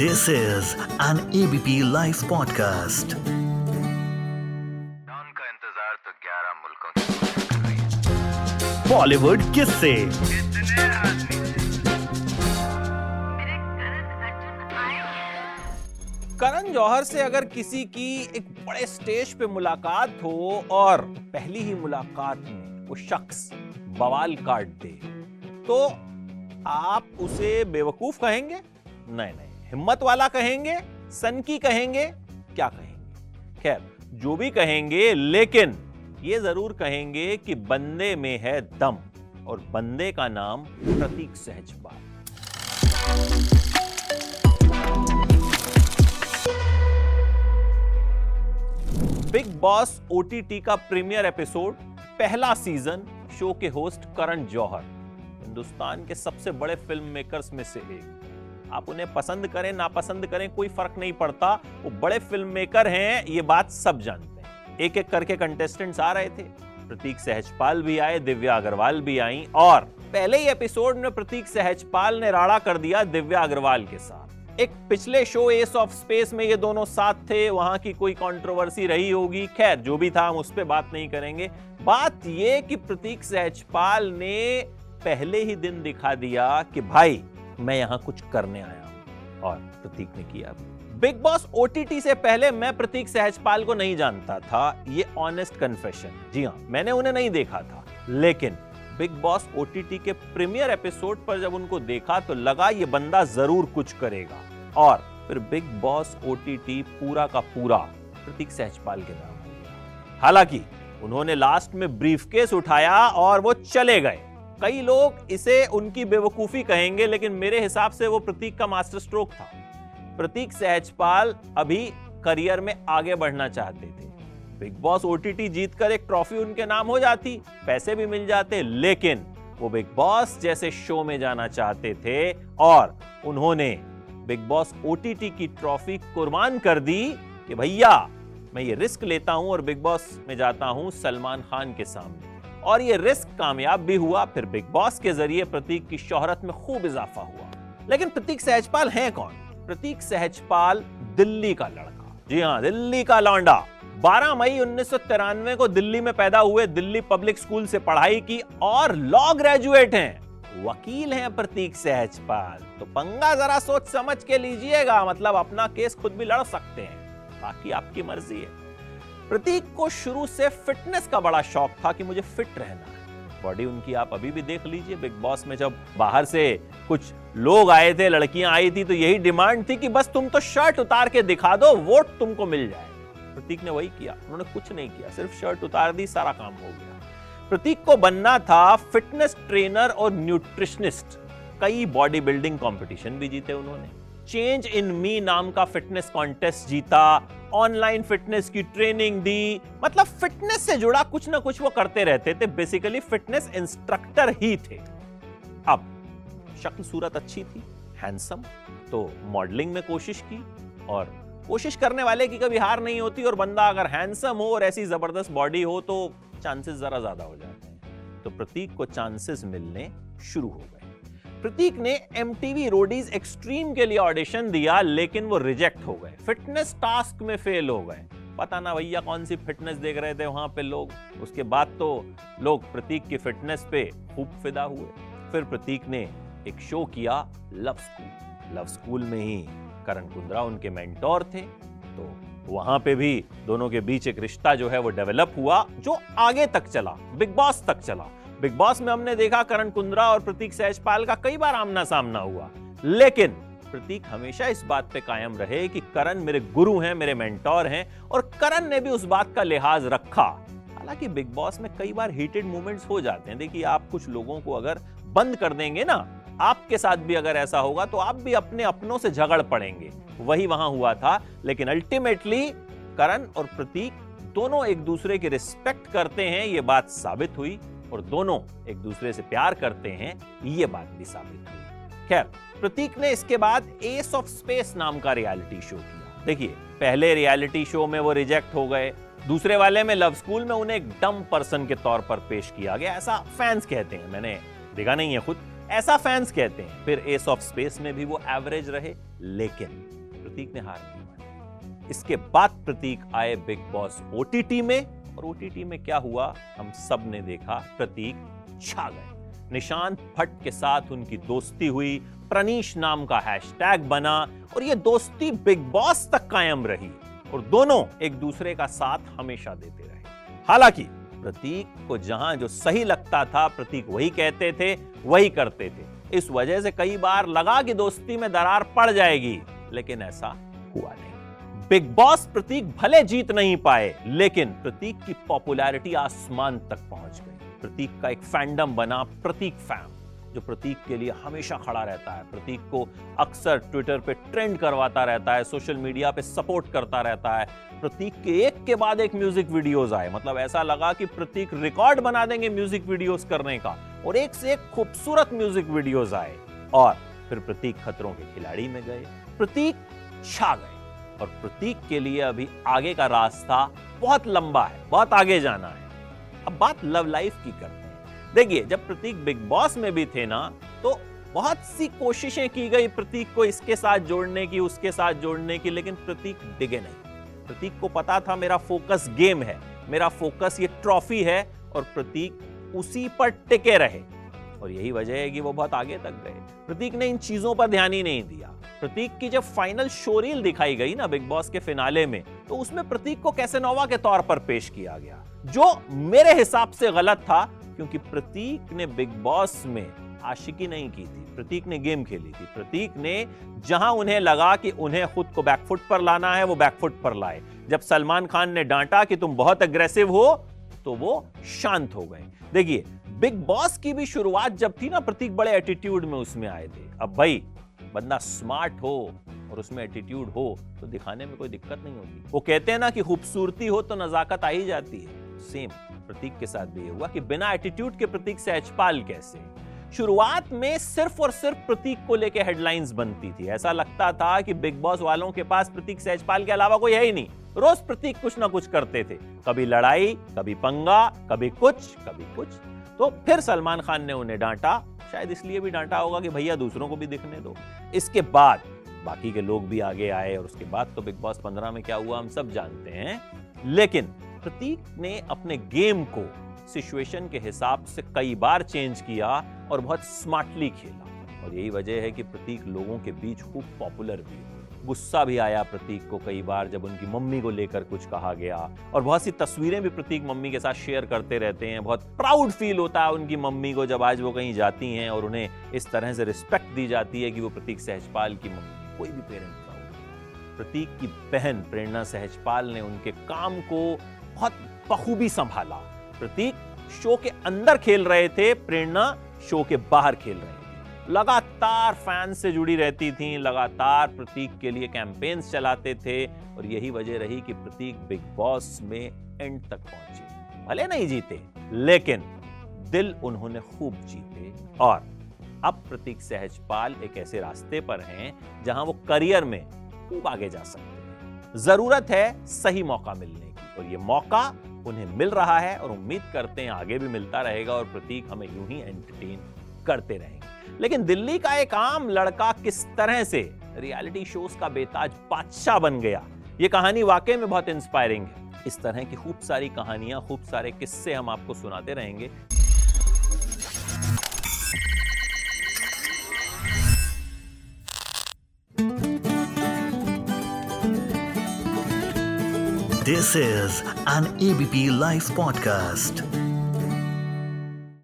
This is an ABP Life podcast. का इंतज़ार तो 11 मुल्कों की बॉलीवुड किससे। करण जौहर से अगर किसी की एक बड़े स्टेज पे मुलाकात हो और पहली ही मुलाकात में वो शख्स बवाल काट दे तो आप उसे बेवकूफ़ कहेंगे? नहीं नहीं। हिम्मत वाला कहेंगे सनकी कहेंगे, क्या कहेंगे? खैर, जो भी कहेंगे, लेकिन ये ज़रूर कहेंगे कि बंदे में है दम और बंदे का नाम Prateek Sahajpal Bigg Boss OTT का प्रीमियर एपिसोड, पहला सीज़न, शो के होस्ट करण जौहर, हिंदुस्तान के सबसे बड़े फ़िल्म मेकर्स में से एक। आप उन्हें पसंद करें, नापसंद करें, कोई फ़र्क नहीं पड़ता। वो बड़े फ़िल्म मेकर हैं, ये बात सब जानते हैं। एक एक करके कंटेस्टेंट्स आ रहे थे। प्रतीक सहजपाल भी आए, दिव्या अग्रवाल भी आई और पहले ही एपिसोड में प्रतीक सहजपाल ने राड़ा कर दिया दिव्या अग्रवाल के साथ। एक पिछले शो एस ऑफ़ स्पेस में ये दोनों साथ थे, वहाँ की कोई कंट्रोवर्सी रही होगी। खैर, जो भी था, हम उस पर बात नहीं करेंगे। बात ये कि प्रतीक सहजपाल ने पहले ही दिन दिखा दिया कि भाई मैं यहाँ कुछ करने आया हूँ, और प्रतीक ने किया बिग बॉस ओटीटी से पहले मैं प्रतीक सहजपाल को नहीं जानता था, ये ऑनेस्ट कन्फेशन जी हाँ मैंने उन्हें नहीं देखा था, लेकिन बिग बॉस ओटीटी के प्रीमियर एपिसोड पर जब उनको देखा तो लगा ये बंदा ज़रूर कुछ करेगा। और फिर बिग बॉस ओटीटी पूरा का पूरा प्रतीक सहजपाल के नाम हालाँकि उन्होंने लास्ट में ब्रीफकेस उठाया और वो चले गए। कई लोग इसे उनकी बेवकूफ़ी कहेंगे, लेकिन मेरे हिसाब से वो प्रतीक का मास्टर स्ट्रोक था। प्रतीक सहजपाल अभी करियर में आगे बढ़ना चाहते थे। बिग बॉस ओटीटी जीतकर एक ट्रॉफी उनके नाम हो जाती, पैसे भी मिल जाते, लेकिन वो बिग बॉस जैसे शो में जाना चाहते थे और उन्होंने बिग बॉस ओटीटी की ट्रॉफी कुर्बान कर दी कि भैया, मैं ये रिस्क लेता हूँ और बिग बॉस में जाता हूँ सलमान खान के सामने। और ये रिस्क कामयाब भी हुआ, फिर बिग बॉस के ज़रिए प्रतीक की शोहरत में खूब इजाफा हुआ। लेकिन प्रतीक सहजपाल हैं कौन? प्रतीक सहजपाल दिल्ली का लड़का। जी हाँ दिल्ली का लौंडा। 12 मई उन्नीस को दिल्ली में पैदा हुए, दिल्ली पब्लिक स्कूल से पढ़ाई की और लॉ ग्रेजुएट हैं। वकील हैं प्रतीक सहजपाल। तो पंगा जरा सोच समझ के लीजिएगा मतलब अपना केस खुद भी लड़ सकते हैं, बाकी आपकी मर्ज़ी है। प्रतीक को शुरू से फिटनेस का बड़ा शौक था कि मुझे फिट रहना बॉडी उनकी आप अभी भी देख लीजिए बिग बॉस में जब बाहर से कुछ लोग आए थे, लड़कियाँ आई थी तो यही डिमांड थी कि बस तुम तो शर्ट उतार के दिखा दो वोट तुमको मिल जाए। प्रतीक ने वही किया, उन्होंने कुछ नहीं किया, सिर्फ़ शर्ट उतार दी, सारा काम हो गया। प्रतीक को बनना था फिटनेस ट्रेनर और न्यूट्रिशनिस्ट कई बॉडी बिल्डिंग कंपटीशन भी जीते उन्होंने। चेंज इन मी नाम का फिटनेस कॉन्टेस्ट जीता ऑनलाइन फिटनेस की ट्रेनिंग दी। मतलब फिटनेस से जुड़ा कुछ ना कुछ वो करते रहते थे। बेसिकली फिटनेस इंस्ट्रक्टर ही थे। अब, शक्ल सूरत अच्छी थी हैंडसम तो मॉडलिंग में कोशिश की और कोशिश करने वाले की कभी हार नहीं होती और बंदा अगर हैंडसम हो और ऐसी ज़बरदस्त बॉडी हो तो चांसेस जरा ज़्यादा हो जाते हैं। तो प्रतीक को चांसेस मिलने शुरू हो गए। प्रतीक ने एम टीवी रोडीज एक्सट्रीम के लिए ऑडिशन दिया, लेकिन वो रिजेक्ट हो गए। फिटनेस टास्क में फेल हो गए। पता ना भैया कौन सी फिटनेस देख रहे थे वहाँ पे लोग। उसके बाद तो लोग प्रतीक की फिटनेस पे खूब फिदा हुए। फिर प्रतीक ने एक शो किया लव स्कूल लव स्कूल में ही करण कुंद्रा उनके मेंटोर थे। तो वहाँ पे भी दोनों के बीच एक रिश्ता जो है वो डेवलप हुआ, जो आगे तक चला बिग बॉस तक चला। बिग बॉस में हमने देखा करण कुंद्रा और प्रतीक सहजपाल का कई बार आमना सामना हुआ। लेकिन प्रतीक हमेशा इस बात पे कायम रहे कि करण मेरे गुरु हैं, मेरे मेंटोर हैं और करण ने भी उस बात का लिहाज रखा। हालाँकि बिग बॉस में कई बार हीटेड मोमेंट्स हो जाते हैं। देखिए, आप कुछ लोगों को अगर बंद कर देंगे ना, आपके साथ भी अगर ऐसा होगा तो आप भी अपने अपनों से झगड़ पड़ेंगे। वही वहाँ हुआ था। लेकिन अल्टीमेटली करण और प्रतीक दोनों एक दूसरे की रिस्पेक्ट करते हैं, ये बात साबित हुई। और दोनों एक दूसरे से प्यार करते हैं, ये बात भी साबित हुई। खैर, प्रतीक ने इसके बाद एस ऑफ़ स्पेस नाम का रियलिटी शो किया। देखिए, पहले रियलिटी शो में वो रिजेक्ट हो गए, दूसरे वाले में लव स्कूल में उन्हें एक डम पर्सन के तौर पर पेश किया गया। ऐसा फैंस कहते हैं, मैंने देखा नहीं है खुद। ऐसा फैंस कहते हैं। फिर एस ऑफ़ स्पेस में भी वो एवरेज रहे, लेकिन प्रतीक ने हार नहीं मानी। इसके बाद प्रतीक आए बिग बॉस ओटीटी में और ओटीटी में क्या हुआ? हम सबने देखा, प्रतीक छा गए। निशांत भट्ट के साथ उनकी दोस्ती हुई, प्रनीश नाम का हैशटैग बना और ये दोस्ती बिग बॉस तक कायम रही और दोनों एक दूसरे का साथ हमेशा देते रहे। हालाँकि प्रतीक को जहाँ जो सही लगता था, प्रतीक वही कहते थे, वही करते थे। इस वजह से कई बार लगा कि दोस्ती में दरार पड़ जाएगी, लेकिन ऐसा हुआ नहीं। बिग बॉस प्रतीक भले जीत नहीं पाए, लेकिन प्रतीक की पॉपुलैरिटी आसमान तक पहुँच गई। प्रतीक का एक फैंडम बना प्रतीक फैम, जो प्रतीक के लिए हमेशा खड़ा रहता है। प्रतीक को अक्सर ट्विटर पे ट्रेंड करवाता रहता है, सोशल मीडिया पे सपोर्ट करता रहता है। प्रतीक के एक के बाद एक म्यूज़िक वीडियोस आए। मतलब ऐसा लगा कि प्रतीक रिकॉर्ड बना देंगे म्यूज़िक वीडियोस करने का, और एक से एक खूबसूरत म्यूज़िक वीडियोस आए, और फिर प्रतीक खतरों के खिलाड़ी में गए। प्रतीक छा गए। और प्रतीक के लिए अभी आगे का रास्ता बहुत लंबा है, बहुत आगे जाना है। अब बात लव लाइफ की करते हैं। देखिए, जब प्रतीक बिग बॉस में भी थे ना तो बहुत सी कोशिशें की गई प्रतीक को इसके साथ जोड़ने की, उसके साथ जोड़ने की, लेकिन प्रतीक डिगे नहीं। प्रतीक को पता था मेरा फोकस गेम है, मेरा फोकस ये ट्रॉफी है और प्रतीक उसी पर टिके रहे। और यही वजह है कि वो बहुत आगे तक गए। प्रतीक ने इन चीज़ों पर ध्यान ही नहीं दिया। प्रतीक की जब फाइनल शोरील दिखाई गई ना बिग बॉस के फिनाले में तो उसमें प्रतीक को कैसे नोवा के तौर पर पेश किया गया? जो मेरे हिसाब से गलत था, क्योंकि प्रतीक ने बिग बॉस में आशिकी नहीं की थी। प्रतीक ने गेम खेली थी। प्रतीक ने जहाँ उन्हें लगा कि उन्हें खुद को बैकफुट पर लाना है, वो बैकफुट पर लाए। जब सलमान खान ने डांटा कि तुम बहुत अग्रेसिव हो तो वो शांत हो गए। देखिए बिग बॉस की भी शुरुआत जब थी ना, प्रतीक बड़े एटीट्यूड में उसमें आए थे। अब भाई, बंदा स्मार्ट हो और उसमें एटीट्यूड हो तो दिखाने में कोई दिक्कत नहीं होती। वो कहते हैं ना कि खूबसूरती हो तो नजाकत आ ही जाती है। सेम प्रतीक के साथ भी ये हुआ कि बिना एटीट्यूड के प्रतीक से एचपाल कैसे? शुरुआत में सिर्फ़ और सिर्फ़ प्रतीक को लेकर हेडलाइंस बनती थी। ऐसा लगता था कि बिग बॉस वालों के पास प्रतीक सहजपाल के अलावा कोई है ही नहीं। रोज प्रतीक कुछ ना कुछ करते थे। कभी लड़ाई, कभी पंगा, कभी कुछ कभी कुछ। तो फिर सलमान खान ने उन्हें डांटा। शायद इसलिए भी डांटा होगा कि भैया दूसरों को भी दिखने दो। इसके बाद बाकी के लोग भी आगे आए और उसके बाद तो बिग बॉस पंद्रह में क्या हुआ, हम सब जानते हैं। लेकिन प्रतीक ने अपने गेम को, सिचुएशन के हिसाब से कई बार चेंज किया और बहुत स्मार्टली खेला। और यही वजह है कि प्रतीक लोगों के बीच खूब पॉपुलर भी हुआ गुस्सा भी आया प्रतीक को कई बार जब उनकी मम्मी को लेकर कुछ कहा गया। और बहुत सी तस्वीरें भी प्रतीक मम्मी के साथ शेयर करते रहते हैं। बहुत प्राउड फील होता है उनकी मम्मी को जब आज वो कहीं जाती हैं और उन्हें इस तरह से रिस्पेक्ट दी जाती है कि वो प्रतीक सहजपाल की मम्मी कोई भी पेरेंट प्राउड प्रतीक की बहन प्रेरणा सहजपाल ने उनके काम को बहुत बखूबी संभाला। प्रतीक शो के अंदर खेल रहे थे, प्रेरणा शो के बाहर खेल रहे लगातार फैंस से जुड़ी रहती थी, लगातार प्रतीक के लिए कैंपेन्स चलाते थे और यही वजह रही कि प्रतीक बिग बॉस में एंड तक पहुँचे। भले नहीं जीते, लेकिन दिल उन्होंने खूब जीते। और अब प्रतीक सहजपाल एक ऐसे रास्ते पर हैं जहाँ वो करियर में खूब आगे जा सकते हैं। ज़रूरत है सही मौका मिलने की और ये मौका उन्हें मिल रहा है और उम्मीद करते हैं आगे भी मिलता रहेगा और प्रतीक हमें यूँ ही एंटरटेन करते रहेंगे। लेकिन दिल्ली का एक आम लड़का किस तरह से रियलिटी शोज़ का बेताज बादशाह बन गया? ये कहानी वाकई में बहुत इंस्पायरिंग है। इस तरह की खूब सारी कहानियाँ, खूब सारे किस्से हम आपको सुनाते रहेंगे। This is an ABP live podcast